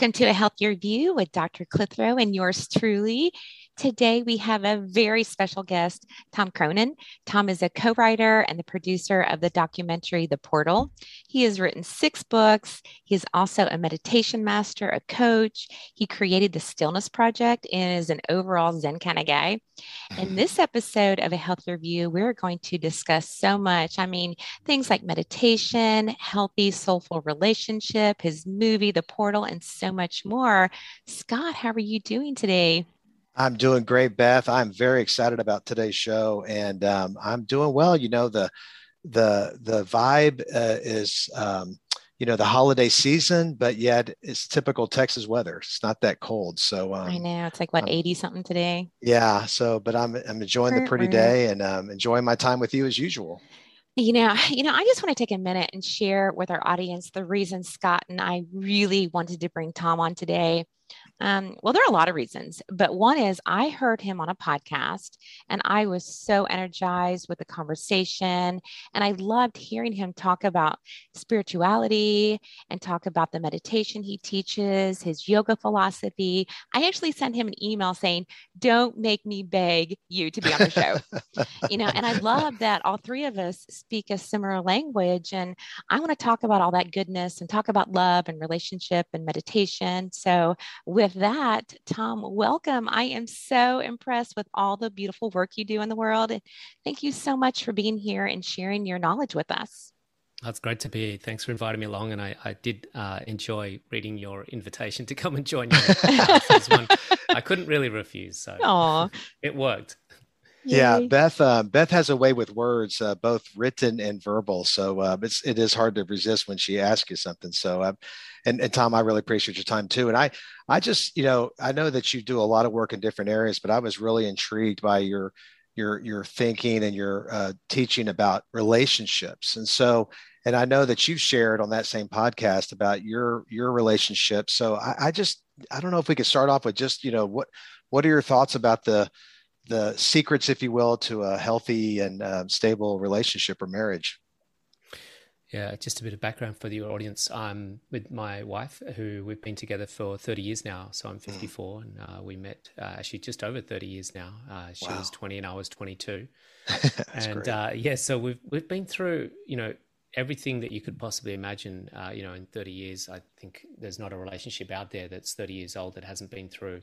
Welcome to A Healthier View with Dr. Clitheroe and yours truly. Today, we have a very special guest, Tom Cronin. Tom is a co writer and the producer of the documentary The Portal. He has written six books. He is also a meditation master, a coach. He created the Stillness Project and is an overall Zen kind of guy. In this episode of A Healthier View, we're going to discuss so much. I mean, things like meditation, healthy, soulful relationship, his movie, The Portal, and so much more. Scott, how are you doing today? I'm doing great, Beth. I'm very excited about today's show, and um, I'm doing well. You know the the the vibe uh, is um, you know the holiday season, but yet it's typical Texas weather. It's not that cold, so um, I know it's like what eighty something today. Yeah. So, but I'm I'm enjoying the pretty day and um, enjoying my time with you as usual. You know, you know, I just want to take a minute and share with our audience the reason Scott and I really wanted to bring Tom on today. Um, well, there are a lot of reasons, but one is I heard him on a podcast and I was so energized with the conversation. And I loved hearing him talk about spirituality and talk about the meditation he teaches, his yoga philosophy. I actually sent him an email saying, Don't make me beg you to be on the show. you know, and I love that all three of us speak a similar language. And I want to talk about all that goodness and talk about love and relationship and meditation. So, with with that, Tom, welcome. I am so impressed with all the beautiful work you do in the world. Thank you so much for being here and sharing your knowledge with us. That's great to be here. Thanks for inviting me along. And I, I did uh, enjoy reading your invitation to come and join you. I couldn't really refuse. So Aww. it worked. Yeah, Beth. Uh, Beth has a way with words, uh, both written and verbal. So uh, it's it is hard to resist when she asks you something. So, uh, and, and Tom, I really appreciate your time too. And I, I just, you know, I know that you do a lot of work in different areas, but I was really intrigued by your your your thinking and your uh, teaching about relationships. And so, and I know that you've shared on that same podcast about your your relationship. So I, I just, I don't know if we could start off with just, you know, what what are your thoughts about the the secrets, if you will, to a healthy and um, stable relationship or marriage. Yeah, just a bit of background for the audience. I'm with my wife, who we've been together for 30 years now. So I'm mm. 54, and uh, we met uh, actually just over 30 years now. Uh, she wow. was 20 and I was 22. and uh, yeah, so we've we've been through, you know, everything that you could possibly imagine. Uh, you know, in 30 years, I think there's not a relationship out there that's 30 years old that hasn't been through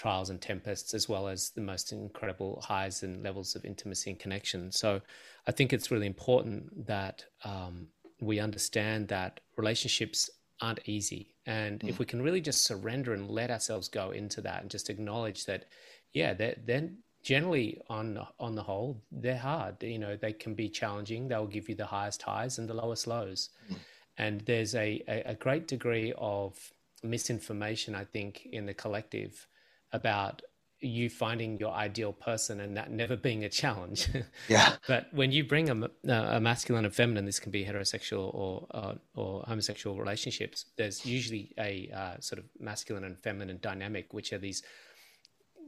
trials and tempests, as well as the most incredible highs and levels of intimacy and connection. So I think it's really important that um, we understand that relationships aren't easy. And mm. if we can really just surrender and let ourselves go into that and just acknowledge that, yeah, they're, they're generally on on the whole they're hard you know they can be challenging they'll give you the highest highs and the lowest lows mm. and there's a, a, a great degree of misinformation i think in the collective about you finding your ideal person and that never being a challenge. Yeah. but when you bring a, a, masculine and feminine, this can be heterosexual or uh, or homosexual relationships. There's usually a uh, sort of masculine and feminine dynamic, which are these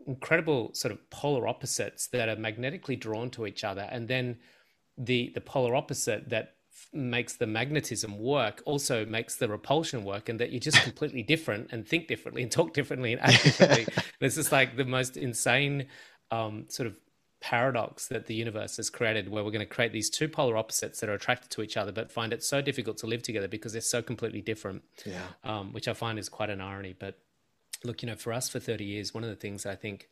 incredible sort of polar opposites that are magnetically drawn to each other, and then the the polar opposite that makes the magnetism work also makes the repulsion work and that you're just completely different and think differently and talk differently and act differently. This is like the most insane um, sort of paradox that the universe has created where we're going to create these two polar opposites that are attracted to each other but find it so difficult to live together because they're so completely different yeah. um, which i find is quite an irony. But look you know for us for 30 years one of the things i think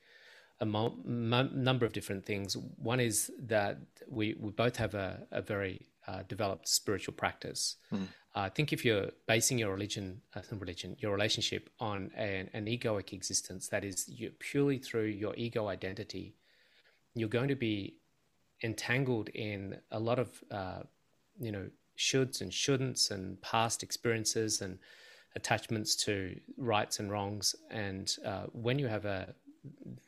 a mo- number of different things. One is that we, we both have a, a very uh, developed spiritual practice. Mm. I think if you're basing your religion, uh, religion, your relationship on an, an egoic existence, that is purely through your ego identity, you're going to be entangled in a lot of, uh, you know, shoulds and shouldn'ts and past experiences and attachments to rights and wrongs. And uh, when you have a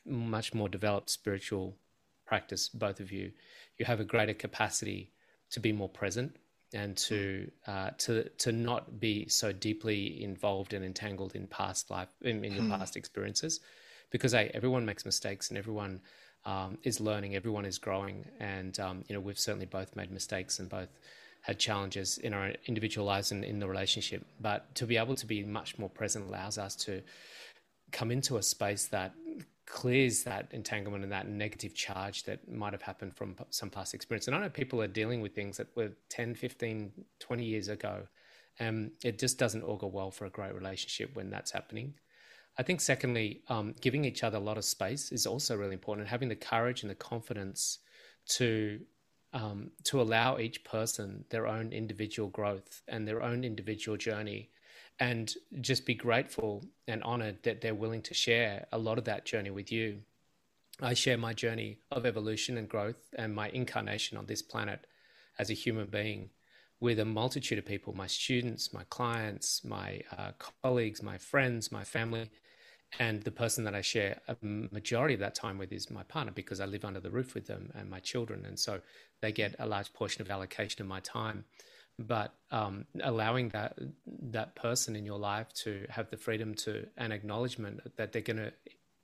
much more developed spiritual practice, both of you, you have a greater capacity to be more present and to uh, to to not be so deeply involved and entangled in past life in, in your hmm. past experiences, because hey, everyone makes mistakes and everyone um, is learning, everyone is growing, and um, you know we've certainly both made mistakes and both had challenges in our individual lives and in the relationship. But to be able to be much more present allows us to come into a space that clears that entanglement and that negative charge that might have happened from some past experience. And I know people are dealing with things that were 10, 15, 20 years ago. and it just doesn't augur well for a great relationship when that's happening. I think, secondly, um, giving each other a lot of space is also really important, and having the courage and the confidence to um, to allow each person their own individual growth and their own individual journey, and just be grateful and honored that they're willing to share a lot of that journey with you. I share my journey of evolution and growth and my incarnation on this planet as a human being with a multitude of people my students, my clients, my uh, colleagues, my friends, my family. And the person that I share a majority of that time with is my partner because I live under the roof with them and my children. And so they get a large portion of allocation of my time. But um, allowing that that person in your life to have the freedom to an acknowledgement that they're going to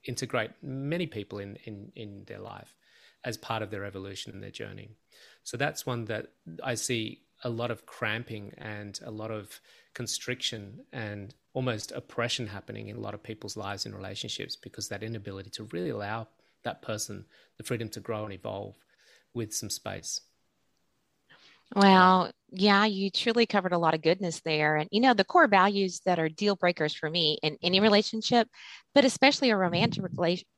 integrate many people in, in, in their life as part of their evolution and their journey. So that's one that I see a lot of cramping and a lot of constriction and almost oppression happening in a lot of people's lives in relationships because that inability to really allow that person the freedom to grow and evolve with some space. Well, yeah, you truly covered a lot of goodness there. And, you know, the core values that are deal breakers for me in any relationship, but especially a romantic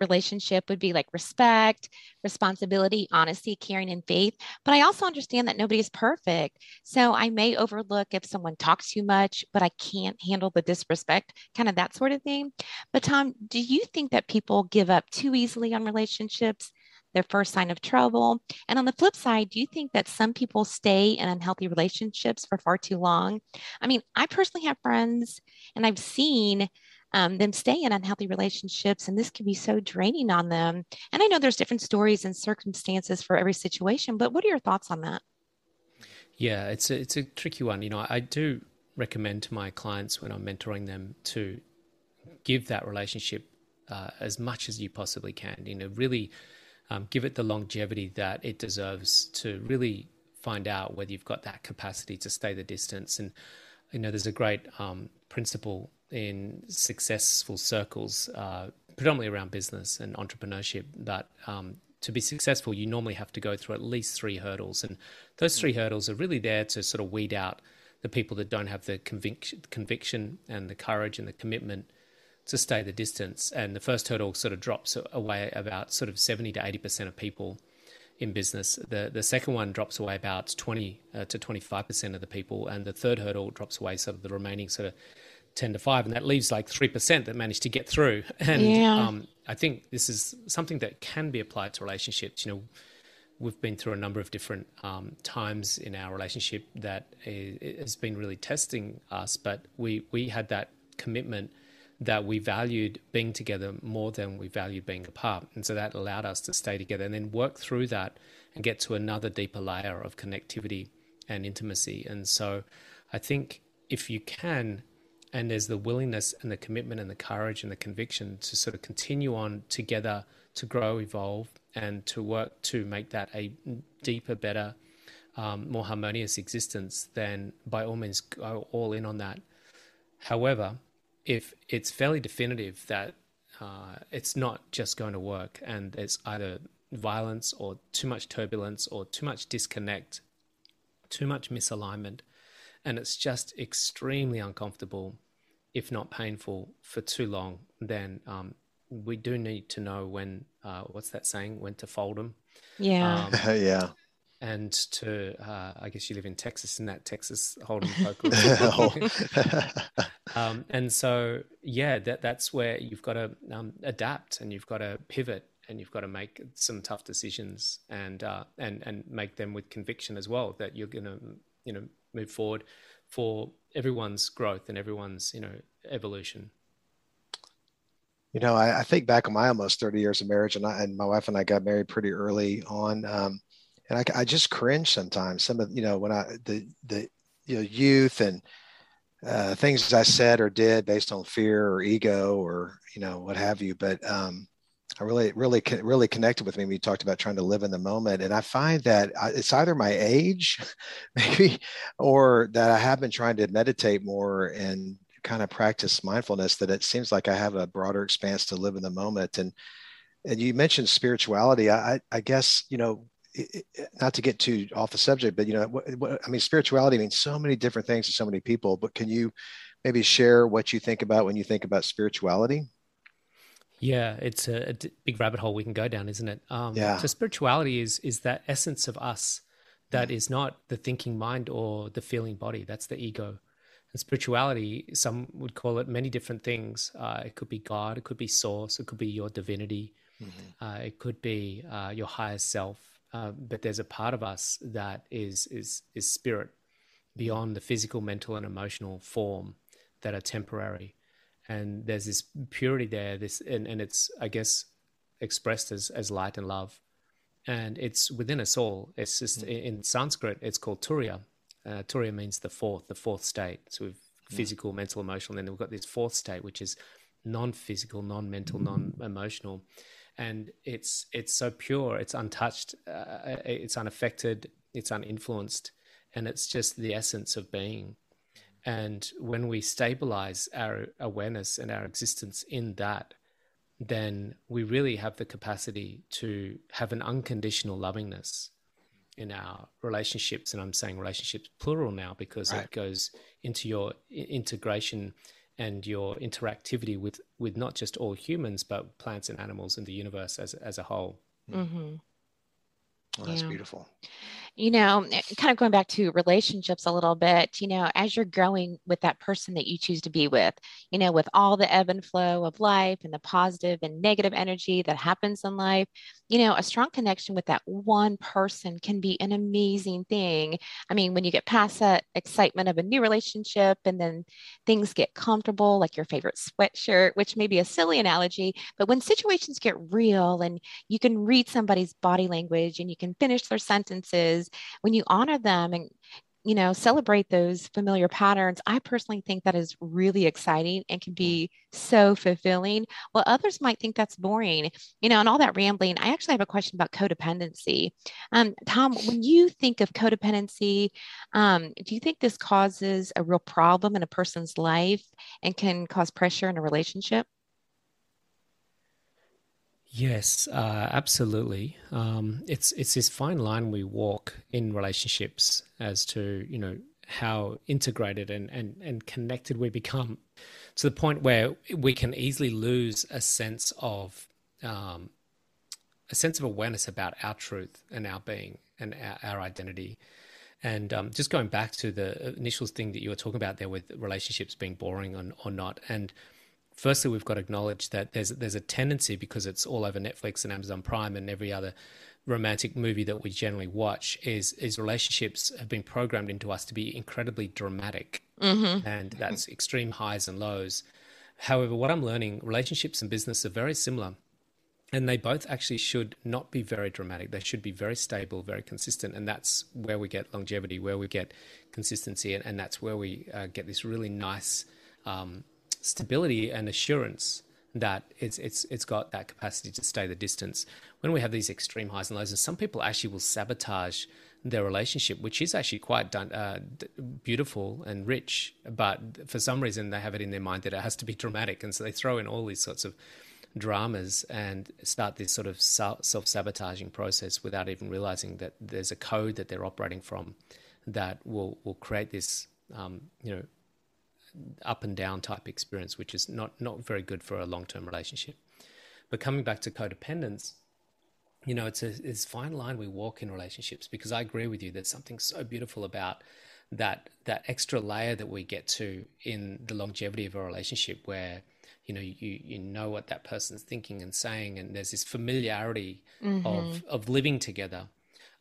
relationship, would be like respect, responsibility, honesty, caring, and faith. But I also understand that nobody is perfect. So I may overlook if someone talks too much, but I can't handle the disrespect, kind of that sort of thing. But, Tom, do you think that people give up too easily on relationships? Their first sign of trouble? And on the flip side, do you think that some people stay in unhealthy relationships for far too long? I mean, I personally have friends and I've seen um, them stay in unhealthy relationships, and this can be so draining on them. And I know there's different stories and circumstances for every situation, but what are your thoughts on that? Yeah, it's a, it's a tricky one. You know, I do recommend to my clients when I'm mentoring them to give that relationship uh, as much as you possibly can. You know, really um, give it the longevity that it deserves to really find out whether you've got that capacity to stay the distance. And you know, there's a great um, principle in successful circles, uh, predominantly around business and entrepreneurship, that um, to be successful, you normally have to go through at least three hurdles, and those three hurdles are really there to sort of weed out the people that don't have the conviction, conviction and the courage and the commitment to stay the distance. And the first hurdle sort of drops away about sort of 70 to 80% of people in business. The the second one drops away about 20 uh, to 25% of the people. And the third hurdle drops away sort of the remaining sort of 10 to 5. And that leaves like 3% that manage to get through. And yeah. um, I think this is something that can be applied to relationships. You know, we've been through a number of different um, times in our relationship that has been really testing us, but we, we had that commitment that we valued being together more than we valued being apart. And so that allowed us to stay together and then work through that and get to another deeper layer of connectivity and intimacy. And so I think if you can, and there's the willingness and the commitment and the courage and the conviction to sort of continue on together to grow, evolve, and to work to make that a deeper, better, um, more harmonious existence, then by all means go all in on that. However, if it's fairly definitive that uh, it's not just going to work and it's either violence or too much turbulence or too much disconnect, too much misalignment, and it's just extremely uncomfortable, if not painful, for too long, then um, we do need to know when, uh, what's that saying, when to fold them. Yeah. Um, yeah and to uh, I guess you live in Texas in that Texas Hold'em poker. um, and so yeah, that that's where you've got to um, adapt and you've got to pivot and you've got to make some tough decisions and uh, and and make them with conviction as well that you're going to you know move forward for everyone's growth and everyone's you know evolution you know I, I, think back on my almost 30 years of marriage and, I, and my wife and i got married pretty early on um, and I, I just cringe sometimes some of you know when i the the you know youth and uh, things I said or did based on fear or ego or you know what have you. But um, I really, really, really connected with me. We talked about trying to live in the moment, and I find that it's either my age, maybe, or that I have been trying to meditate more and kind of practice mindfulness. That it seems like I have a broader expanse to live in the moment. And and you mentioned spirituality. I, I guess you know not to get too off the subject, but you know, what, what, I mean, spirituality means so many different things to so many people. But can you maybe share what you think about when you think about spirituality? Yeah, it's a, a big rabbit hole we can go down, isn't it? Um, yeah. So spirituality is is that essence of us that is not the thinking mind or the feeling body. That's the ego. And spirituality, some would call it many different things. Uh, it could be God, it could be source, it could be your divinity, mm-hmm. uh, it could be uh, your higher self, uh, but there's a part of us that is is is spirit beyond the physical, mental, and emotional form that are temporary. And there's this purity there. This and, and it's I guess expressed as as light and love, and it's within us all. It's just mm. in Sanskrit, it's called Turiya. Uh, Turiya means the fourth, the fourth state. So we've mm. physical, mental, emotional, and then we've got this fourth state, which is non-physical, non-mental, non-emotional and it's it's so pure it's untouched uh, it's unaffected it's uninfluenced and it's just the essence of being and when we stabilize our awareness and our existence in that then we really have the capacity to have an unconditional lovingness in our relationships and i'm saying relationships plural now because right. it goes into your integration and your interactivity with with not just all humans but plants and animals in the universe as as a whole. Mm-hmm. Oh, that's yeah. beautiful you know, eh, kind of going back to relationships a little bit, you know, as you're growing with that person that you choose to be with, you know, with all the ebb and flow of life and the positive and negative energy that happens in life, you know, a strong connection with that one person can be an amazing thing. I mean, when you get past that excitement of a new relationship and then things get comfortable, like your favorite sweatshirt, which may be a silly analogy, but when situations get real and you can read somebody's body language and you can finish their sentences when you honor them and you know celebrate those familiar patterns i personally think that is really exciting and can be so fulfilling. While others might think that's boring you know and all that rambling. I actually have a question about codependency. Um, tom when you think of codependency um, do you think this causes a real problem in a person's life and can cause pressure in a relationship Yes, uh, absolutely. Um, it's it's this fine line we walk in relationships as to you know how integrated and, and, and connected we become to the point where we can easily lose a sense of um, a sense of awareness about our truth and our being and our, our identity. And um, just going back to the initial thing that you were talking about there with relationships being boring or, or not, and firstly, we've got to acknowledge that there's there's a tendency because it's all over Netflix and Amazon Prime and every other romantic movie that we generally watch is is relationships have been programmed into us to be incredibly dramatic, mm-hmm. and that's extreme highs and lows. However, what I'm learning, relationships and business are very similar. And they both actually should not be very dramatic. They should be very stable, very consistent. And that's where we get longevity, where we get consistency. And, and that's where we uh, get this really nice um, stability and assurance that it's it's it's got that capacity to stay the distance. When we have these extreme highs and lows, and some people actually will sabotage their relationship, which is actually quite done, uh, beautiful and rich, but for some reason they have it in their mind that it has to be dramatic, and so they throw in all these sorts of dramas and start this sort of self sabotaging process without even realizing that there's a code that they're operating from that will will create this um, you know up and down type experience, which is not not very good for a long term relationship. But coming back to codependence, you know, it's a it's fine line we walk in relationships because I agree with you. There's something so beautiful about that that extra layer that we get to in the longevity of a relationship where you know you you know what that person's thinking and saying and there's this familiarity mm-hmm. of of living together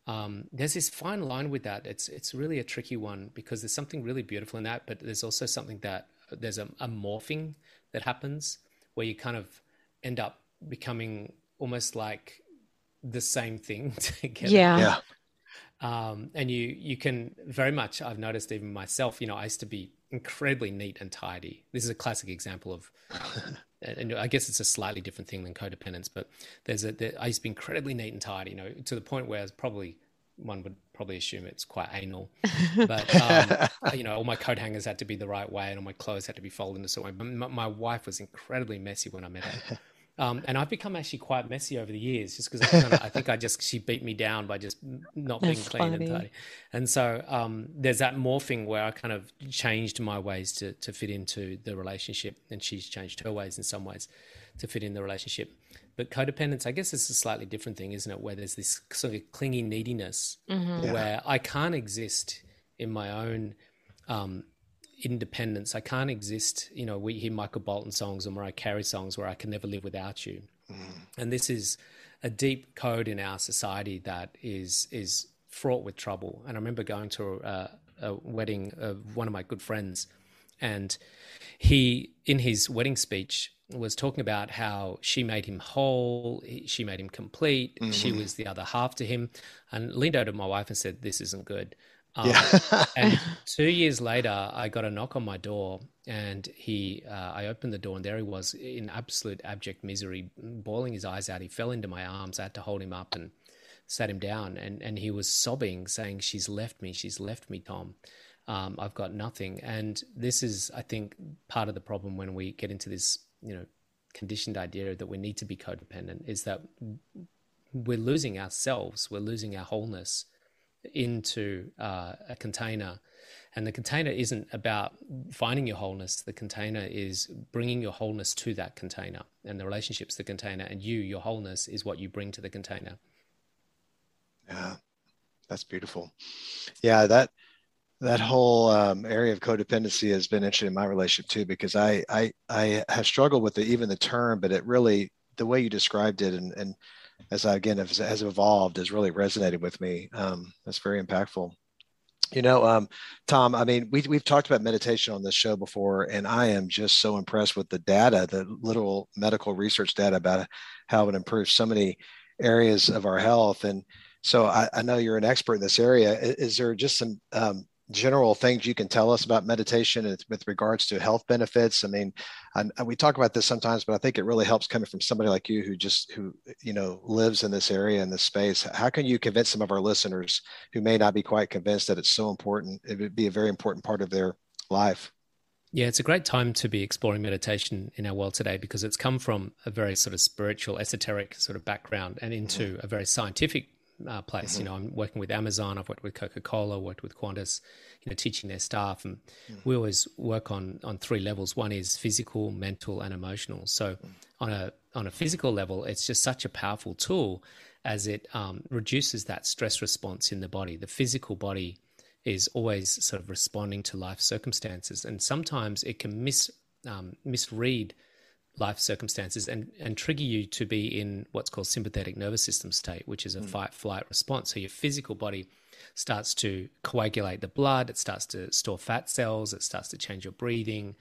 um, there's this fine line with that. It's it's really a tricky one because there's something really beautiful in that, but there's also something that there's a, a morphing that happens where you kind of end up becoming almost like the same thing together. Yeah. Yeah. Um, and you you can very much I've noticed even myself. You know, I used to be incredibly neat and tidy. This is a classic example of, and I guess it's a slightly different thing than codependence. But there's a there, I used to be incredibly neat and tidy. You know, to the point where probably one would probably assume it's quite anal. But um, you know, all my coat hangers had to be the right way, and all my clothes had to be folded in a certain way. My, my wife was incredibly messy when I met her. Um, and I've become actually quite messy over the years, just because I, I, think I just she beat me down by just not being clean funny. and tidy. And so um, there's that morphing where I kind of changed my ways to to fit into the relationship, and she's changed her ways in some ways to fit in the relationship. But codependence, I guess, is a slightly different thing, isn't it? Where there's this sort of clingy neediness, mm-hmm. yeah. where I can't exist in my own um, independence. I can't exist. You know, we hear Michael Bolton songs or Mariah Carey songs where I can never live without you. Mm. And this is a deep code in our society that is is fraught with trouble. And I remember going to a, a wedding of one of my good friends, and he, in his wedding speech, was talking about how she made him whole, she made him complete, mm-hmm. she was the other half to him, and leaned over to my wife and said, "This isn't good." Um, yeah. and two years later, I got a knock on my door, and he, uh, I opened the door, and there he was in absolute abject misery, bawling his eyes out. He fell into my arms. I had to hold him up and sat him down, and and he was sobbing, saying, "She's left me. She's left me, Tom. Um, I've got nothing." And this is, I think, part of the problem when we get into this, you know, conditioned idea that we need to be codependent is that we're losing ourselves, we're losing our wholeness into uh, a container. And the container isn't about finding your wholeness. The container is bringing your wholeness to that container. And the relationship's the container. And you, your wholeness, is what you bring to the container. Yeah, that's beautiful. Yeah, that that whole um, area of codependency has been interesting in my relationship too, because I I I have struggled with the, even the term, but it really the way you described it and and as I, again has, has evolved has really resonated with me. Um, that's very impactful. You know, um, Tom, I mean, we, we've talked about meditation on this show before, and I am just so impressed with the data, the literal medical research data about how it improves so many areas of our health. And so I, I know you're an expert in this area. Is, is there just some um, general things you can tell us about meditation with regards to health benefits? I mean, we talk about this sometimes, but I think it really helps coming from somebody like you who just who you know lives in this area in this space. How can you convince some of our listeners who may not be quite convinced that it's so important? It would be a very important part of their life. Yeah, it's a great time to be exploring meditation in our world today because it's come from a very sort of spiritual, esoteric sort of background and into mm-hmm. a very scientific uh, place. Mm-hmm. You know, I'm working with Amazon. I've worked with Coca Cola. Worked with Qantas. You know, teaching their staff, and mm-hmm. we always work on on three levels. One is physical, mental, and emotional. So, mm-hmm. on a on a physical level, it's just such a powerful tool as it um, reduces that stress response in the body. The physical body is always sort of responding to life circumstances, and sometimes it can mis um, misread life circumstances and, and trigger you to be in what's called sympathetic nervous system state, which is a mm. fight flight response. So your physical body starts to coagulate the blood, it starts to store fat cells, it starts to change your breathing,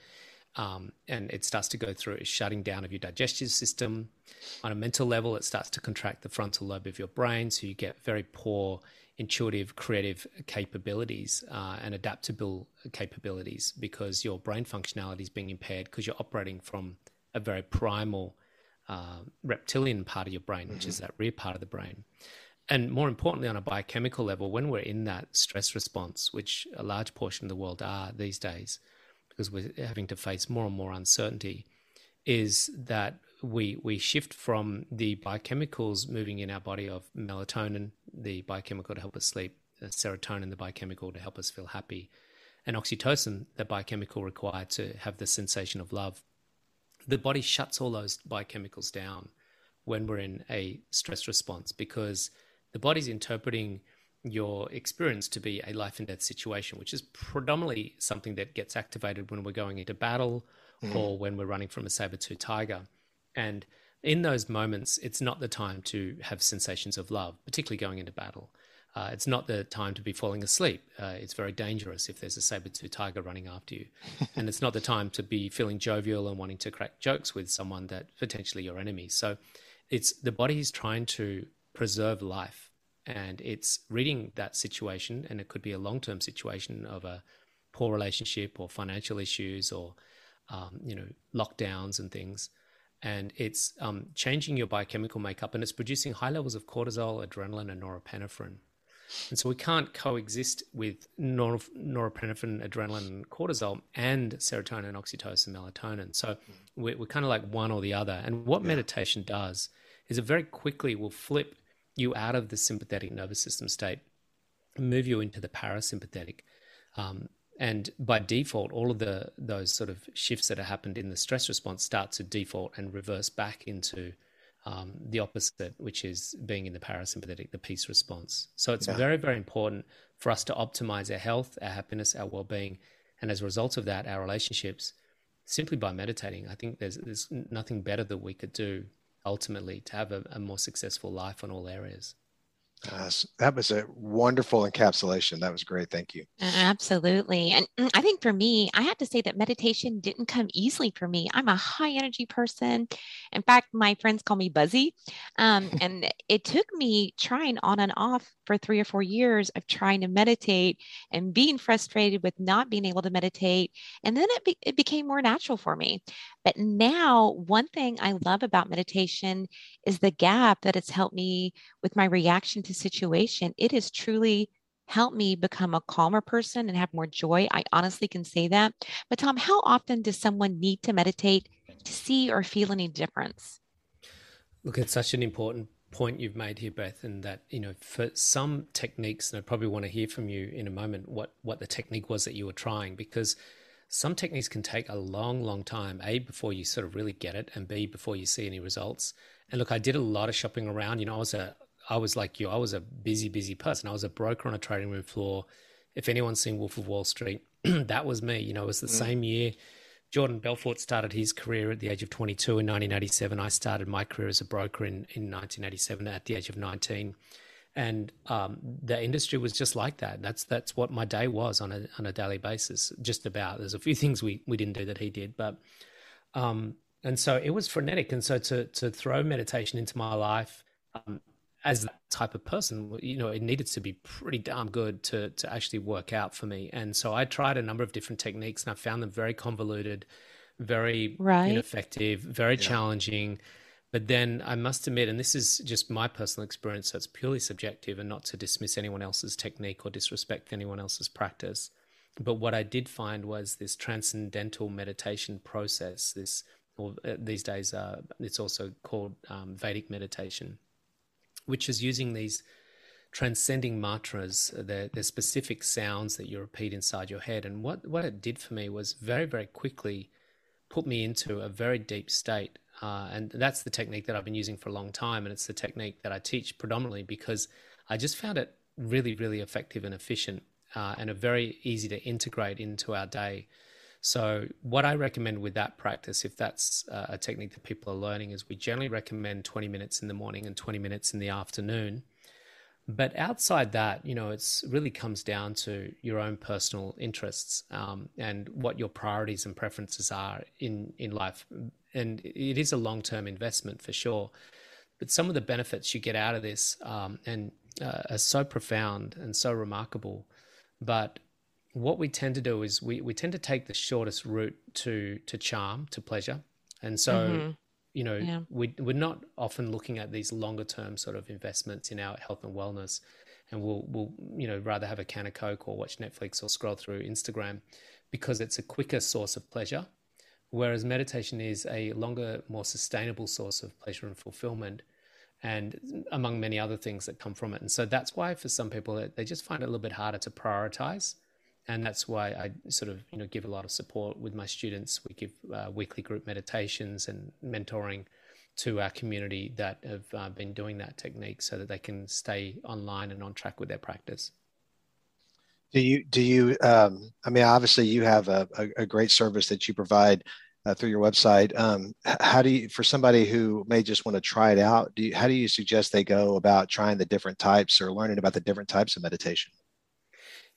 um, and it starts to go through a shutting down of your digestive system. On a mental level, it starts to contract the frontal lobe of your brain, so you get very poor intuitive, creative capabilities uh, and adaptable capabilities because your brain functionality is being impaired because you're operating from a very primal uh, reptilian part of your brain, which mm-hmm. is that rear part of the brain. And more importantly, on a biochemical level, when we're in that stress response, which a large portion of the world are these days, because we're having to face more and more uncertainty, is that we we shift from the biochemicals moving in our body of melatonin, the biochemical to help us sleep, uh, serotonin, the biochemical to help us feel happy, and oxytocin, the biochemical required to have the sensation of love the body shuts all those biochemicals down when we're in a stress response because the body's interpreting your experience to be a life and death situation, which is predominantly something that gets activated when we're going into battle mm. or when we're running from a saber tooth tiger. And in those moments, it's not the time to have sensations of love, particularly going into battle. Uh, it's not the time to be falling asleep. Uh, it's very dangerous if there's a saber-tooth tiger running after you. and it's not the time to be feeling jovial and wanting to crack jokes with someone that potentially your enemy. So it's the body is trying to preserve life and it's reading that situation and it could be a long-term situation of a poor relationship or financial issues or um, you know lockdowns and things and it's um, changing your biochemical makeup and it's producing high levels of cortisol adrenaline and norepinephrine and so we can't coexist with nor- norepinephrine, adrenaline, cortisol and serotonin, oxytocin, melatonin. So we're, we're kind of like one or the other. And what yeah. meditation does is it very quickly will flip you out of the sympathetic nervous system state, and move you into the parasympathetic. Um, and by default, all of the those sort of shifts that have happened in the stress response start to default and reverse back into um, the opposite, which is being in the parasympathetic, the peace response. So it's yeah. very, very important for us to optimize our health, our happiness, our well being, and as a result of that, our relationships simply by meditating. I think there's, there's nothing better that we could do ultimately to have a, a more successful life on all areas. Uh, that was a wonderful encapsulation. That was great. Thank you. Absolutely. And mm, I think for me, I have to say that meditation didn't come easily for me. I'm a high energy person. In fact, my friends call me Buzzy. Um, and it took me trying on and off for three or four years of trying to meditate and being frustrated with not being able to meditate. And then it, be- it became more natural for me. But now, one thing I love about meditation is the gap that it's helped me with my reaction to situation. It has truly helped me become a calmer person and have more joy. I honestly can say that. But, Tom, how often does someone need to meditate to see or feel any difference? Look, it's such an important point you've made here, Beth, and that you know for some techniques, and I probably want to hear from you in a moment what what the technique was that you were trying because some techniques can take a long, long time, A, before you sort of really get it, and B, before you see any results. And look, I did a lot of shopping around. You know, I was a, I was like you, I was a busy, busy person. I was a broker on a trading room floor. If anyone's seen Wolf of Wall Street, that was me. You know, it was the mm. same year. Jordan Belfort started his career at the age of 22 in 1987. I started my career as a broker in, in 1987 at the age of 19 and um, the industry was just like that. That's that's what my day was on a on a daily basis. Just about. There's a few things we we didn't do that he did, but um, and so it was frenetic. And so to to throw meditation into my life um, as that type of person, you know, it needed to be pretty damn good to to actually work out for me. And so I tried a number of different techniques, and I found them very convoluted, very right. ineffective, very yeah. challenging but then I must admit, and this is just my personal experience, so it's purely subjective and not to dismiss anyone else's technique or disrespect anyone else's practice. But what I did find was this transcendental meditation process, this, or uh, these days, uh, it's also called um, Vedic meditation, which is using these transcending mantras, the, the specific sounds that you repeat inside your head. And what, what it did for me was very, very quickly put me into a very deep state uh, and that's the technique that I've been using for a long time. And it's the technique that I teach predominantly because I just found it really, really effective and efficient uh, and a very easy to integrate into our day. So, what I recommend with that practice, if that's uh, a technique that people are learning, is we generally recommend 20 minutes in the morning and 20 minutes in the afternoon. But outside that, you know, it's really comes down to your own personal interests um, and what your priorities and preferences are in in life and it is a long term investment for sure. But some of the benefits you get out of this um, and uh, are so profound and so remarkable. But what we tend to do is we, we tend to take the shortest route to to charm to pleasure, and so mm-hmm. you know yeah. we we're not often looking at these longer term sort of investments in our health and wellness, and we'll we'll you know rather have a can of coke or watch Netflix or scroll through Instagram because it's a quicker source of pleasure Whereas meditation is a longer, more sustainable source of pleasure and fulfillment, and among many other things that come from it. And so that's why for some people, they just find it a little bit harder to prioritize. And that's why I sort of, you know, give a lot of support with my students. We give uh, weekly group meditations and mentoring to our community that have uh, been doing that technique so that they can stay online and on track with their practice. Do you do you? Um, I mean, obviously, you have a, a, a, great service that you provide uh, through your website. Um, how do you, for somebody who may just want to try it out, do you, how do you suggest they go about trying the different types or learning about the different types of meditation?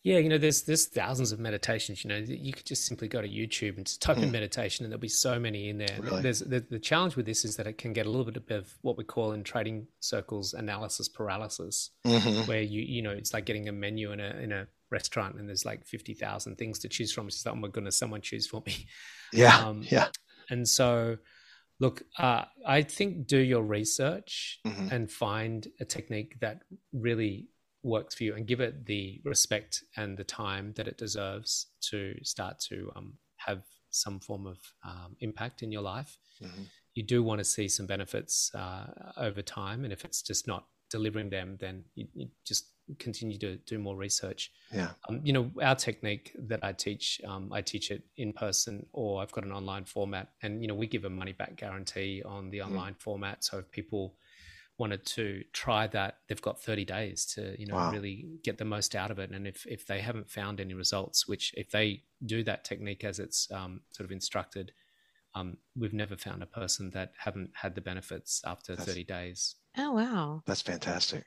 Yeah, you know, there's there's thousands of meditations. You know, you could just simply go to YouTube and type mm. in meditation, and there'll be so many in there. Really? There's the, the challenge with this is that it can get a little bit of what we call in trading circles analysis paralysis, mm-hmm. where you you know it's like getting a menu in a in a restaurant and there's like fifty thousand things to choose from. It's like, oh my goodness, someone choose for me. Yeah, um, yeah. And so, look, uh, I think do your research mm-hmm. and find a technique that really works for you and give it the respect and the time that it deserves to start to um, have some form of um, impact in your life. Mm-hmm. You do want to see some benefits uh, over time, and if it's just not delivering them, then you, you just continue to do more research. Yeah. Um, you know, our technique that I teach, um, I teach it in person or I've got an online format, and you know, we give a money back guarantee on the mm-hmm. online mm. format. So if people wanted to try that, they've got 30 days to, you know, wow. really get the most out of it. And if, if they haven't found any results, which if they do that technique as it's um, sort of instructed, um, we've never found a person that haven't had the benefits after that's, 30 days. Oh, wow. That's fantastic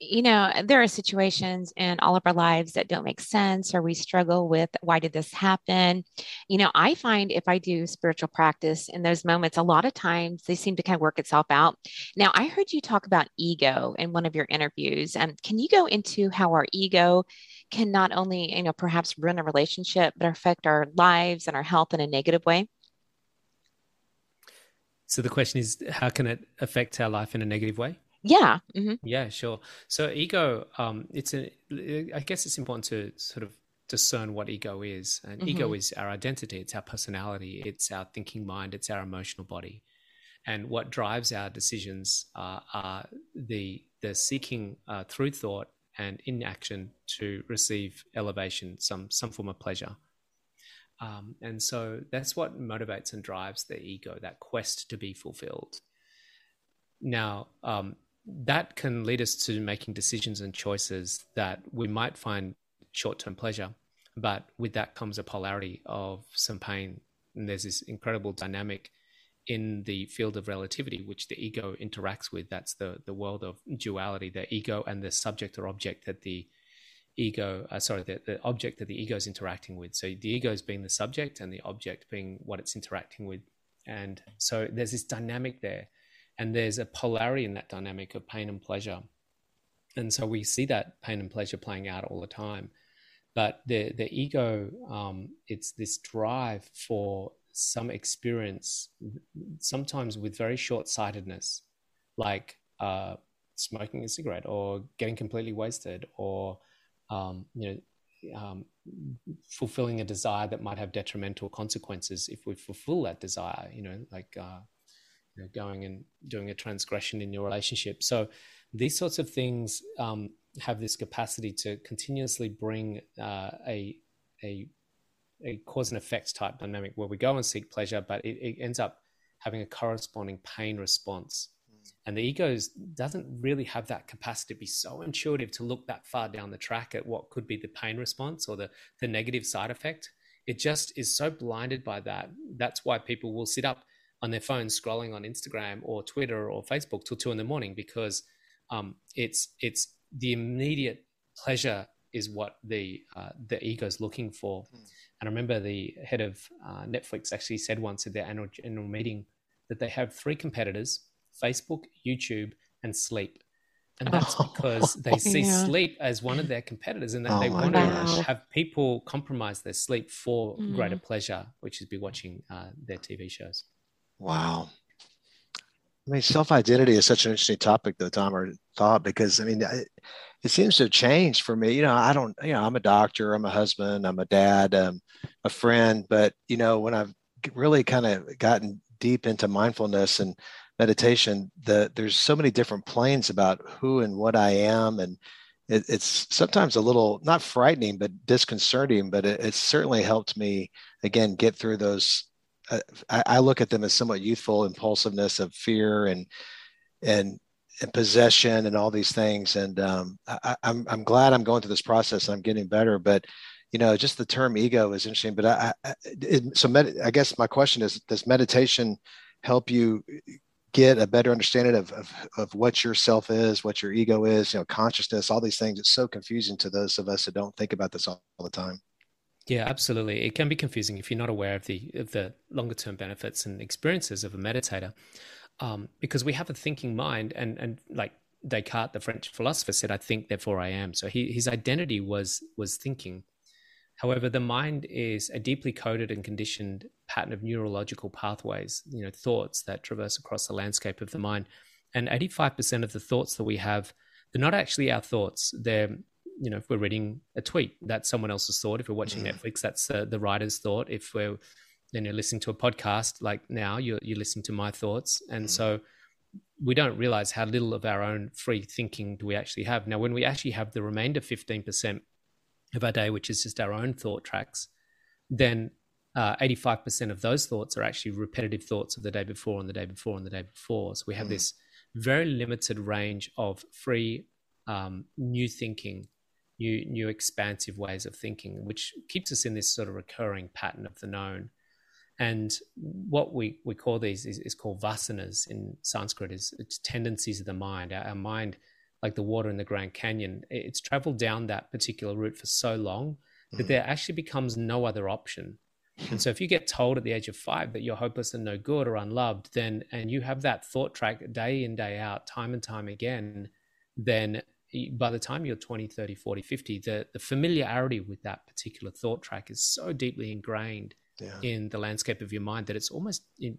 you know, there are situations in all of our lives that don't make sense or we struggle with why did this happen? You know, I find if I do spiritual practice in those moments, a lot of times they seem to kind of work itself out. Now, I heard you talk about ego in one of your interviews. And um, can you go into how our ego can not only, you know, perhaps ruin a relationship, but affect our lives and our health in a negative way? So the question is, how can it affect our life in a negative way? Yeah. Mm-hmm. Yeah, sure. So ego, um, it's a, I guess it's important to sort of discern what ego is. And mm-hmm. ego is our identity, it's our personality, it's our thinking mind, it's our emotional body. And what drives our decisions uh, are the the seeking uh, through thought and in action to receive elevation, some some form of pleasure. Um, and so that's what motivates and drives the ego, that quest to be fulfilled. Now, um, that can lead us to making decisions and choices that we might find short term pleasure. But with that comes a polarity of some pain. And there's this incredible dynamic in the field of relativity, which the ego interacts with. That's the, the world of duality, the ego and the subject or object that the ego, uh, sorry, the, the object that the ego is interacting with. So the ego is being the subject and the object being what it's interacting with. And so there's this dynamic there and there's a polarity in that dynamic of pain and pleasure. And so we see that pain and pleasure playing out all the time. But the the ego um, it's this drive for some experience sometimes with very short-sightedness like uh, smoking a cigarette or getting completely wasted or um, you know um, fulfilling a desire that might have detrimental consequences if we fulfill that desire you know like uh, you know, going and doing a transgression in your relationship. So these sorts of things um, have this capacity to continuously bring uh, a a a cause and effect type dynamic where we go and seek pleasure, but it, it ends up having a corresponding pain response. Mm. And the ego doesn't really have that capacity to be so intuitive to look that far down the track at what could be the pain response or the, the negative side effect. It just is so blinded by that. That's why people will sit up on their phone scrolling on Instagram or Twitter or Facebook till two in the morning because um, it's it's the immediate pleasure is what the uh, the ego is looking for. Mm. And I remember the head of uh, Netflix actually said once at their annual annual meeting that they have three competitors: Facebook, YouTube, and sleep. And that's oh, because they see yeah. sleep as one of their competitors, and that oh they want gosh. to have people compromise their sleep for mm. greater pleasure, which is be watching uh, their TV shows. Wow. I mean, self identity is such an interesting topic, though, Tom, or thought, because I mean, it, it, seems to have changed for me. You know, I don't, you know, I'm a doctor, I'm a husband, I'm a dad, um, a friend, but, you know, when I've really kind of gotten deep into mindfulness and meditation, the, there's so many different planes about who and what I am. And it, it's sometimes a little, not frightening, but disconcerting, but it, it's certainly helped me, again, get through those I, I look at them as somewhat youthful impulsiveness of fear and and and possession and all these things. And um, I, am I'm, I'm glad I'm going through this process and I'm getting better. But you know, just the term ego is interesting. But I, I it, so med, I guess my question is: Does meditation help you get a better understanding of, of, of what your self is, what your ego is, you know, consciousness, all these things. It's so confusing to those of us that don't think about this all, all the time. Yeah, absolutely. It can be confusing if you're not aware of the of the longer term benefits and experiences of a meditator, um, because we have a thinking mind, and and like Descartes, the French philosopher, said, "I think, therefore I am." So he, his identity was was thinking. However, the mind is a deeply coded and conditioned pattern of neurological pathways, you know, thoughts that traverse across the landscape of the mind. And 85% of the thoughts that we have, they're not actually our thoughts. They're you know, if we're reading a tweet, that's someone else's thought. If we're watching mm. Netflix, that's uh, the writer's thought. If we're then you're listening to a podcast, like now you're you're listening to my thoughts, and mm. so we don't realize how little of our own free thinking do we actually have. Now, when we actually have the remainder fifteen percent of our day, which is just our own thought tracks, then uh, 85% of those thoughts are actually repetitive thoughts of the day before and the day before and the day before. So we have mm. this very limited range of free um, new thinking new new expansive ways of thinking, which keeps us in this sort of recurring pattern of the known. And what we, we call these is, is called vasanas in Sanskrit, is it's tendencies of the mind. Our, our, mind, like the water in the Grand Canyon, it's traveled down that particular route for so long that mm. there actually becomes no other option. And so if you get told at the age of five that you're hopeless and no good or unloved, then and you have that thought track day in, day out, time and time again, then by the time you're 20 30 40 50 the, the familiarity with that particular thought track is so deeply ingrained yeah. in the landscape of your mind that it's almost in,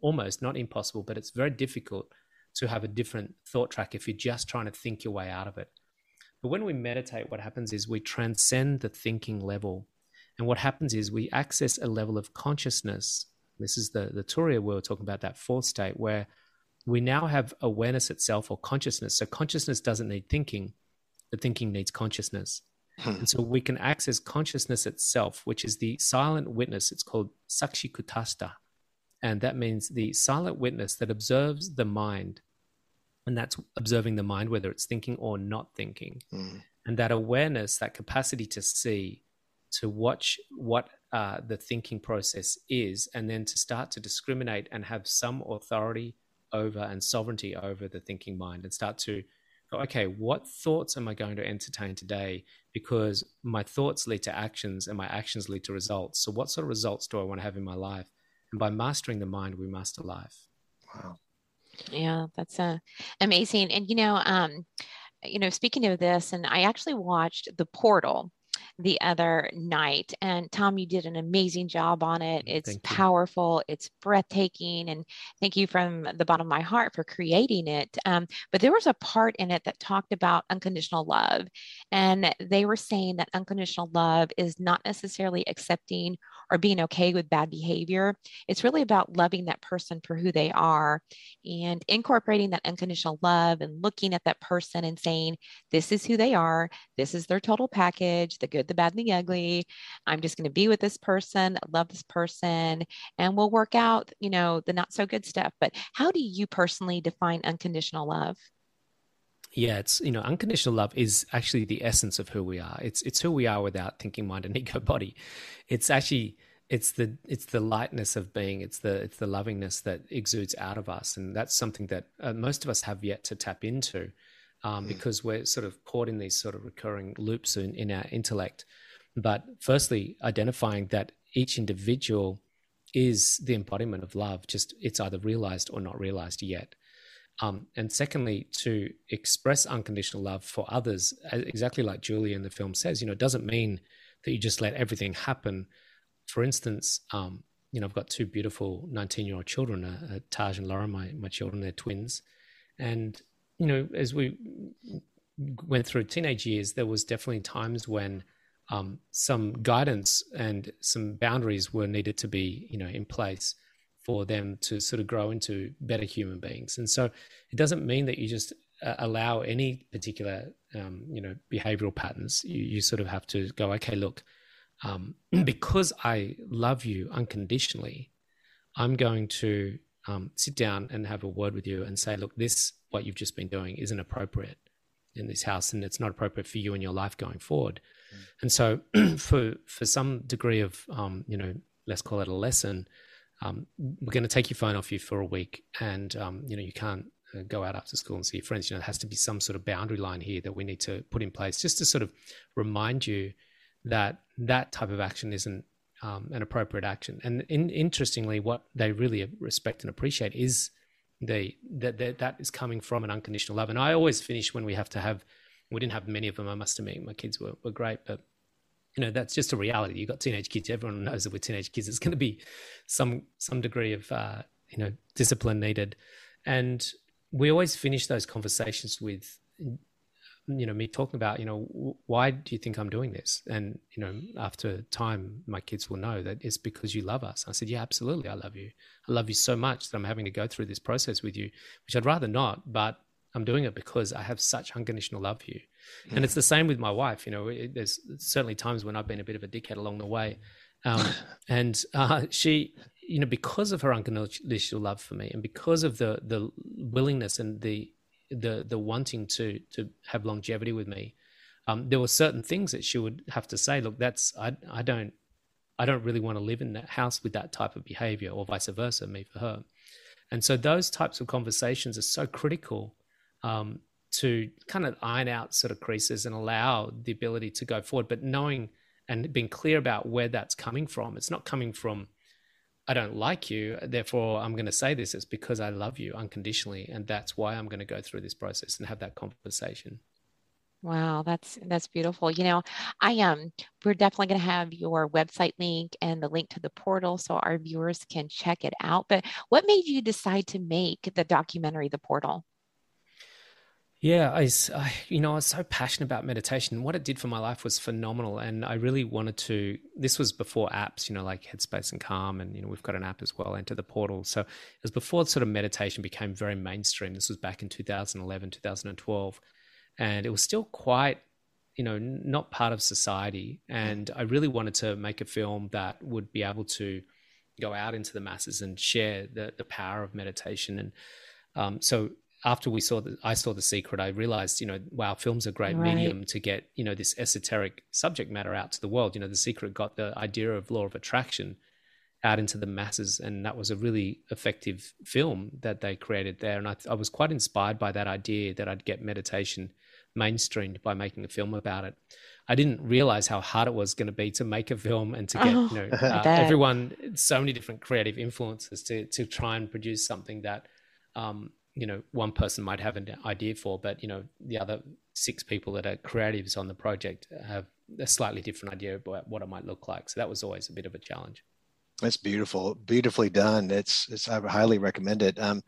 almost not impossible but it's very difficult to have a different thought track if you're just trying to think your way out of it. But when we meditate what happens is we transcend the thinking level. And what happens is we access a level of consciousness. This is the the turiya we were talking about that fourth state where we now have awareness itself or consciousness. So consciousness doesn't need thinking, the thinking needs consciousness. Hmm. And so we can access consciousness itself, which is the silent witness. It's called Sakshikutastha. And that means the silent witness that observes the mind. And that's observing the mind, whether it's thinking or not thinking. Hmm. And that awareness, that capacity to see, to watch what uh, the thinking process is, and then to start to discriminate and have some authority over and sovereignty over the thinking mind and start to go, okay, what thoughts am I going to entertain today? Because my thoughts lead to actions and my actions lead to results. So, what sort of results do I want to have in my life? And by mastering the mind, we master life. Wow. Yeah, that's uh, amazing. And, you know, um, you know, speaking of this, and I actually watched The Portal the other night. And Tom, you did an amazing job on it. Mm, it's powerful, it's breathtaking. And thank you from the bottom of my heart for creating it. Um, but there was a part in it that talked about unconditional love. And they were saying that unconditional love is not necessarily accepting or being okay with bad behavior. It's really about loving that person for who they are and incorporating that unconditional love and looking at that person and saying, this is who they are, this is their total package, the good, the bad, and the ugly. I'm just going to be with this person, love this person, and we'll work out, you know, the not so good stuff. But how do you personally define unconditional love? Yeah it's you know unconditional love is actually the essence of who we are. It's it's who we are without thinking mind and ego body. It's actually it's the it's the lightness of being. It's the it's the lovingness that exudes out of us. And that's something that uh, most of us have yet to tap into um, mm. because we're sort of caught in these sort of recurring loops in, in our intellect. But firstly identifying that each individual is the embodiment of love just it's either realized or not realized yet um, and secondly, to express unconditional love for others, exactly like Julie in the film says, you know, it doesn't mean that you just let everything happen. For instance, um, you know, I've got two beautiful 19 year old children, uh, uh, Taj and Laura, my, my children, they're twins. And, you know, as we went through teenage years, there was definitely times when um, some guidance and some boundaries were needed to be, you know, in place for them to sort of grow into better human beings. And so it doesn't mean that you just uh, allow any particular, um, you know, behavioral patterns. You, you, sort of have to go, okay, look, um, because I love you unconditionally, I'm going to um, sit down and have a word with you and say, look, this, what you've just been doing, isn't appropriate in this house and it's not appropriate for you and your life going forward. Mm. And so, for for some degree of um, you know, let's call it a lesson, um, we're going to take your phone off you for a week, and um, you know, you can't uh, go out after school and see your friends. You know, there has to be some sort of boundary line here that we need to put in place, just to sort of remind you that that type of action isn't um, an appropriate action. And in, interestingly, what they really respect and appreciate is the that, that that is coming from an unconditional love. And I always finish when we have to have. We didn't have many of them. I must admit, my kids were, were great, but you know that's just a reality. You've got teenage kids. Everyone knows that with teenage kids, it's going to be some some degree of uh, you know discipline needed, and we always finish those conversations with you know me talking about you know why do you think i'm doing this and you know after time my kids will know that it's because you love us i said yeah absolutely i love you i love you so much that i'm having to go through this process with you which i'd rather not but i'm doing it because i have such unconditional love for you. And it's the same with my wife you know it, there's certainly times when i've been a bit of a dickhead along the way um, and uh, she you know because of her unconditional love for me and because of the the willingness and the the the wanting to to have longevity with me, um, there were certain things that she would have to say. Look, that's I I don't I don't really want to live in that house with that type of behavior, or vice versa, me for her. And so those types of conversations are so critical um, to kind of iron out sort of creases and allow the ability to go forward, but knowing and being clear about where that's coming from. It's not coming from I don't like you, therefore I'm going to say this. It's because I love you unconditionally, and that's why I'm going to go through this process and have that conversation. Wow, that's that's beautiful. You know, I um we're definitely going to have your website link and the link to the portal so our viewers can check it out. But what made you decide to make the documentary The Portal? Yeah, I, I, you know, I was so passionate about meditation. What it did for my life was phenomenal, and I really wanted to. This was before apps, you know, like Headspace and Calm, and you know, we've got an app as well, Enter the Portal. So it was before sort of meditation became very mainstream. This was back in 2011, 2012, and it was still quite, you know, not part of society. And I really wanted to make a film that would be able to go out into the masses and share the the power of meditation. And um, so after we saw the, I saw the secret, I realized, you know, wow, film's a great right. medium to get, you know, this esoteric subject matter out to the world. You know, the secret got the idea of law of attraction out into the masses, and that was a really effective film that they created there. And I, I was quite inspired by that idea that I'd get meditation mainstreamed by making a film about it. I didn't realize how hard it was going to be to make a film and to get, oh, you know, uh, everyone, so many different creative influences to to try and produce something that um, you know one person might have an idea for but you know the other six people that are creatives on the project have a slightly different idea about what it might look like so that was always a bit of a challenge that's beautiful, beautifully done. It's, it's I highly recommend it. Um,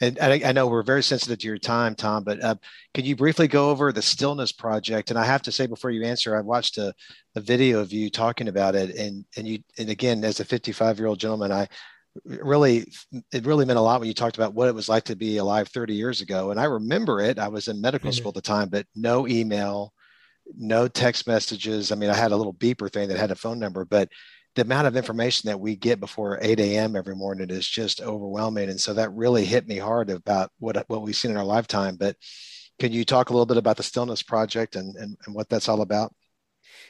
and I, I, know we're very sensitive to your time, Tom, but uh, can you briefly go over the Stillness Project? And I have to say before you answer, I watched a, a video of you talking about it, and and you and again, as a 55 year old gentleman, I really it really meant a lot when you talked about what it was like to be alive 30 years ago. And i remember it. I was in medical mm-hmm. school at the time but no email no text messages. I mean i had a little beeper thing that had a phone number but the amount of information that we get before 8 a.m every morning is just overwhelming. And so that really hit me hard about what what we've seen in our lifetime. But can you talk a little bit about the stillness project and, and, and what that's all about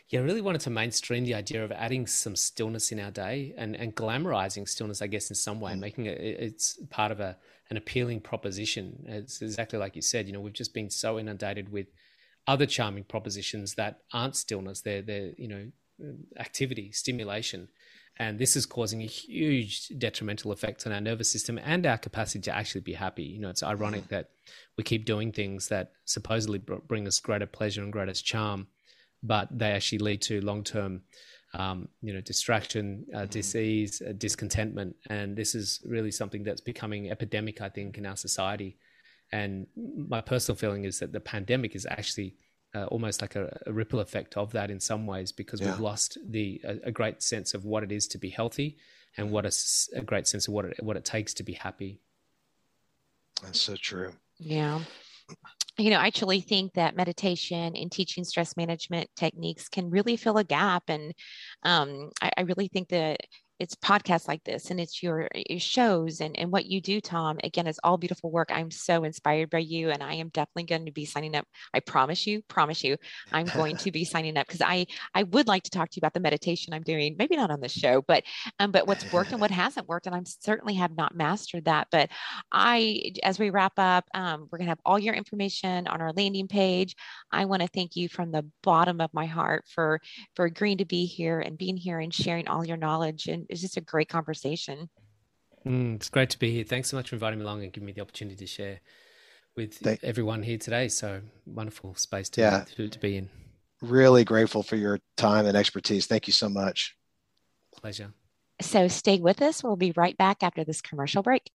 yeah, I really wanted to mainstream the idea of adding some stillness in our day and, and glamorizing stillness, I guess, in some way, mm. making it it's part of a an appealing proposition. It's exactly like you said. You know, we've just been so inundated with other charming propositions that aren't stillness. They're they're you know activity, stimulation, and this is causing a huge detrimental effect on our nervous system and our capacity to actually be happy. You know, it's ironic mm. that we keep doing things that supposedly bring us greater pleasure and greater charm but they actually lead to long term. Um, you know, distraction, uh, mm-hmm. disease, uh, discontentment, and this is really something that's becoming epidemic, I think, in our society. And my personal feeling is that the pandemic is actually uh, almost like a, a, ripple effect of that in some ways, because yeah. we've lost the a, a, great sense of what it is to be healthy, and what a, a great sense of what it what it takes to be happy. That's so true. Yeah you know, I actually think that meditation and teaching stress management techniques can really fill a gap. And um, I, I, really think that it's podcasts like this and it's your, your shows and, and what you do, Tom. Again, it's all beautiful work. I'm so inspired by you and I am definitely going to be signing up. I promise you, promise you, I'm going to be signing up because I, I would like to talk to you about the meditation I'm doing, maybe not on the show, but, um, but what's worked and what hasn't worked. And I'm certainly have not mastered that. But I, as we wrap up, um, we're going to have all your information on our landing page. I want to thank you from the bottom of my heart for, for agreeing to be here and being here and sharing all your knowledge and it's just a great conversation. Mm, it's great to be here. Thanks so much for inviting me along and giving me the opportunity to share with Thank- everyone here today. So wonderful space to, yeah. to, to be in. Really grateful for your time and expertise. Thank you so much. Pleasure. So stay with us. We'll be right back after this commercial break.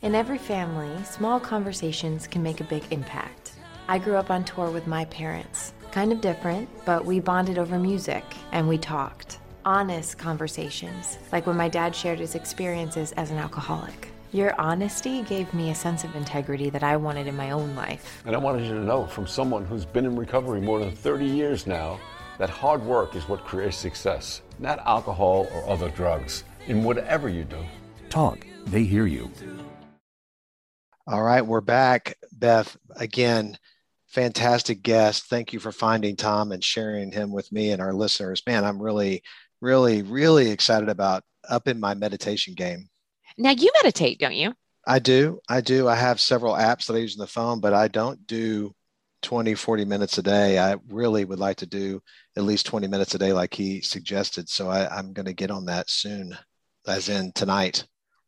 In every family, small conversations can make a big impact. I grew up on tour with my parents. Kind of different, but we bonded over music and we talked honest conversations, like when my dad shared his experiences as an alcoholic. Your honesty gave me a sense of integrity that I wanted in my own life. And I wanted you to know from someone who's been in recovery more than 30 years now that hard work is what creates success, not alcohol or other drugs, in whatever you do. Talk, they hear you. All right, we're back. Beth, again, fantastic guest. Thank you for finding Tom and sharing him with me and our listeners. Man, I'm really really, really excited about up in my meditation game. Now you meditate, don't you? I do. I do. I have several apps that I use on the phone, but I don't do 20, 40 minutes a day. I really would like to do at least 20 minutes a day, like he suggested. So I, I'm going to get on that soon, as in tonight.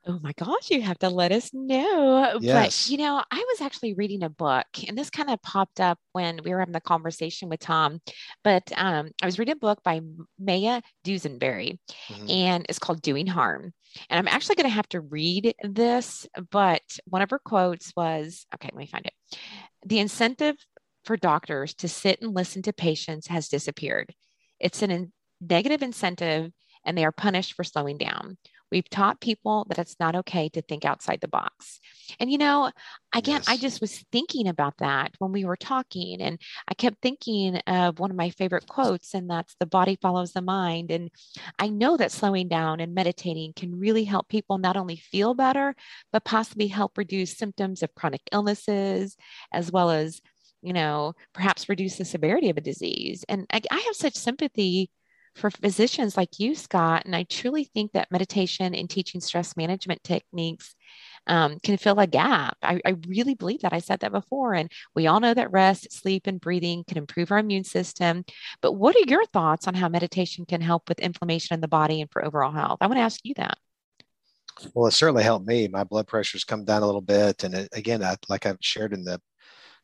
Oh my gosh, you have to let us know. Yes. But you know, I was actually reading a book and this kind of popped up when we were having the conversation with Tom. But um, I was reading a book by Maya Dusenbery mm-hmm. and it's called Doing Harm. And I'm actually going to have to read this, but one of her quotes was okay, let me find it. The incentive for doctors to sit and listen to patients has disappeared. It's a in- negative incentive and they are punished for slowing down. We've taught people that it's not okay to think outside the box. And, you know, again, yes. I just was thinking about that when we were talking, and I kept thinking of one of my favorite quotes, and that's the body follows the mind. And I know that slowing down and meditating can really help people not only feel better, but possibly help reduce symptoms of chronic illnesses, as well as you know, perhaps reduce the severity of a disease. And I, I have such sympathy for physicians like you, Scott. And I truly think that meditation and teaching stress management techniques um, can fill a gap. I, I, really believe that. I said that before. And we all know that rest, sleep, and breathing can improve our immune system. But what are your thoughts on how meditation can help with inflammation in the body and for overall health? I want to ask you that. Well, it certainly helped me. My blood pressure's come down a little bit. And it, again, I, like I've shared in the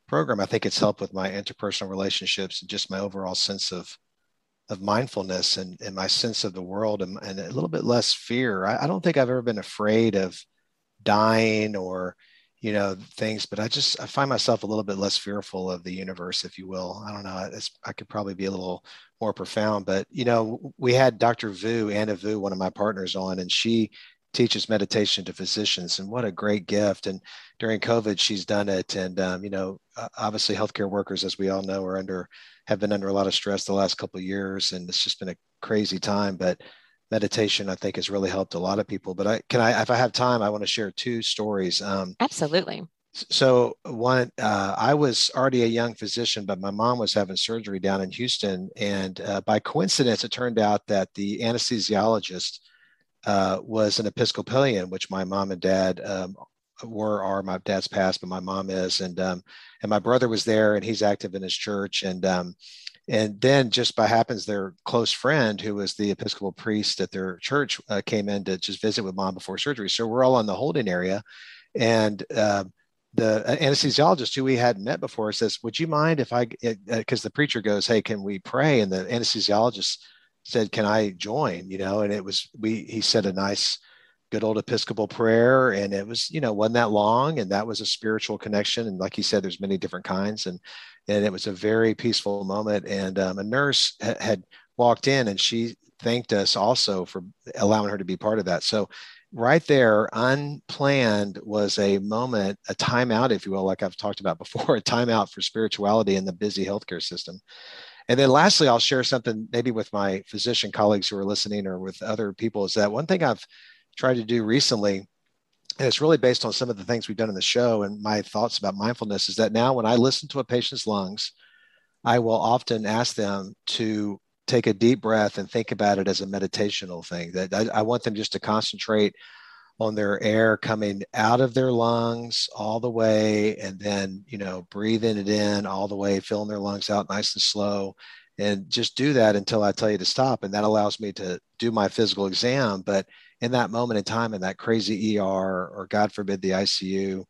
program, I think it's helped with my interpersonal relationships and just my overall sense of of mindfulness and, and my sense of the world and, and a little bit less fear. I, I, don't think I've ever been afraid of dying or, you know, things, but I just, I find myself a little bit less fearful of the universe, if you will. I don't know. I could probably be a little more profound, but, you know, we had Dr. Vu, Anna Vu, one of my partners on, and she teaches meditation to physicians and what a great gift. And during COVID, she's done it. And, um, you know, obviously healthcare workers, as we all know, are under have been under a lot of stress the last couple of years, and it's just been a crazy time. But meditation, I think, has really helped a lot of people. But I can I, if I have time, I want to share two stories. Um, Absolutely. So one, uh, I was already a young physician, but my mom was having surgery down in Houston, and uh, by coincidence, it turned out that the anesthesiologist uh, was an Episcopalian, which my mom and dad um, were are my dad's passed, but my mom is, and um, and my brother was there, and he's active in his church, and um, and then just by happens, their close friend, who was the Episcopal priest at their church, uh, came in to just visit with mom before surgery. So we're all in the holding area, and uh, the anesthesiologist who we hadn't met before says, "Would you mind if I?" Because the preacher goes, "Hey, can we pray?" And the anesthesiologist said, "Can I join?" You know, and it was we. He said a nice good old Episcopal prayer. And it was, you know, wasn't that long. And that was a spiritual connection. And like you said, there's many different kinds. And, and it was a very peaceful moment. And um, a nurse ha- had walked in and she thanked us also for allowing her to be part of that. So right there, unplanned was a moment, a timeout, if you will, like I've talked about before, a timeout for spirituality in the busy healthcare system. And then lastly, I'll share something maybe with my physician colleagues who are listening or with other people is that one thing I've tried to do recently, and it's really based on some of the things we've done in the show and my thoughts about mindfulness, is that now when I listen to a patient's lungs, I will often ask them to take a deep breath and think about it as a meditational thing. That I, I want them just to concentrate on their air coming out of their lungs all the way and then you know breathing it in all the way filling their lungs out nice and slow. And just do that until i tell you to stop. And that allows me to do my physical exam. But in that moment in time in that crazy er or god forbid the icu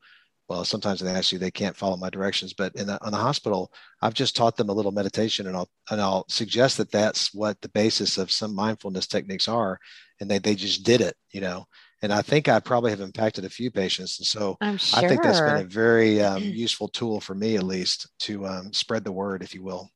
well sometimes in the icu they can't follow my directions. But in the, in the hospital i've just taught them a little meditation and i'll and i'll suggest that that's what the basis of some mindfulness techniques are. And they, they just did it you know and I think I probably have impacted a few patients. And so sure. I think that's been a very um, useful tool for me, at least, to um, spread the word, if you will.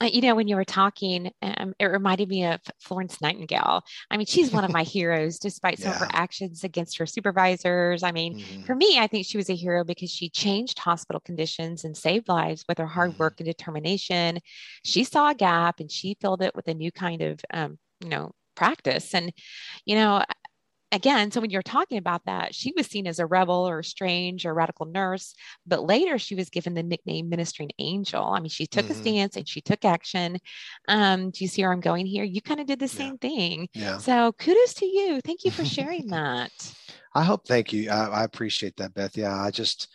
Uh, you know, when you were talking, um, it reminded me of Florence Nightingale. I mean, she's one of my heroes, despite some yeah. of her actions against her supervisors. I mean, mm-hmm. for me, I think she was a hero because she changed hospital conditions and saved lives with her hard mm-hmm. work and determination. She saw a gap and she filled it with a new kind of, um, you know, practice. And, you know, again, so when you're talking about that, she was seen as a rebel or strange or radical nurse, but later she was given the nickname ministering angel. I mean, she took mm-hmm. a stance and she took action. Um, do you see where I'm going here? You kind of did the same yeah. thing. Yeah. So kudos to you. Thank you for sharing that. I hope, thank you. I, I appreciate that, Beth. Yeah, I just,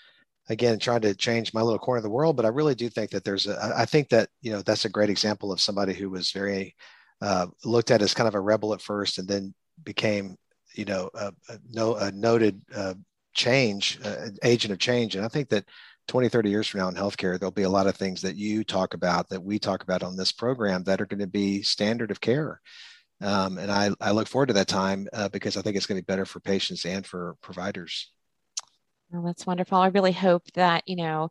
again trying to change my little corner of the world but i really do think that there's a i think that you know that's a great example of somebody who was very uh, looked at as kind of a rebel at first and then became you know a, a, no, a noted uh, change, uh, agent of change. And I think that 20, 30 years from now in healthcare, there'll be a lot of things that you talk about that we talk about on this program that are going to be standard of care. Um, and I, I look forward to that time uh, because I think it's going to be better for patients and for providers. Well, that's wonderful. I really hope that, you know,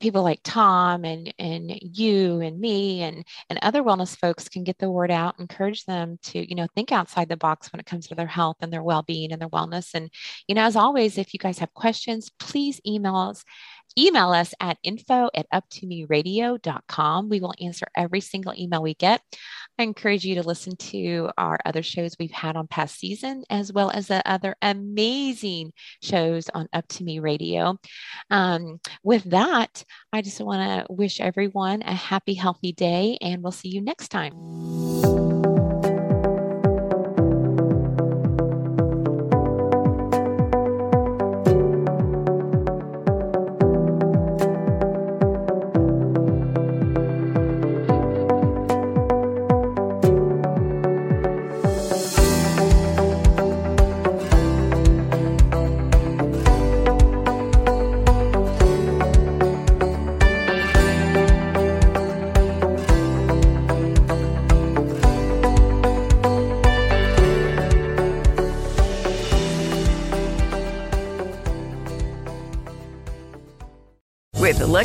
people like Tom and and you and me and and other wellness folks can get the word out, encourage them to, you know, think outside the box when it comes to their health and their well-being and their wellness. And, you know, as always, if you guys have questions, please email us email us at info at up2meradio.com. We will answer every single email we get. I encourage you to listen to our other shows we've had on past season, as well as the other amazing shows on Up2Me Radio. Um, with that, I just want to wish everyone a happy, healthy day, and we'll see you next time.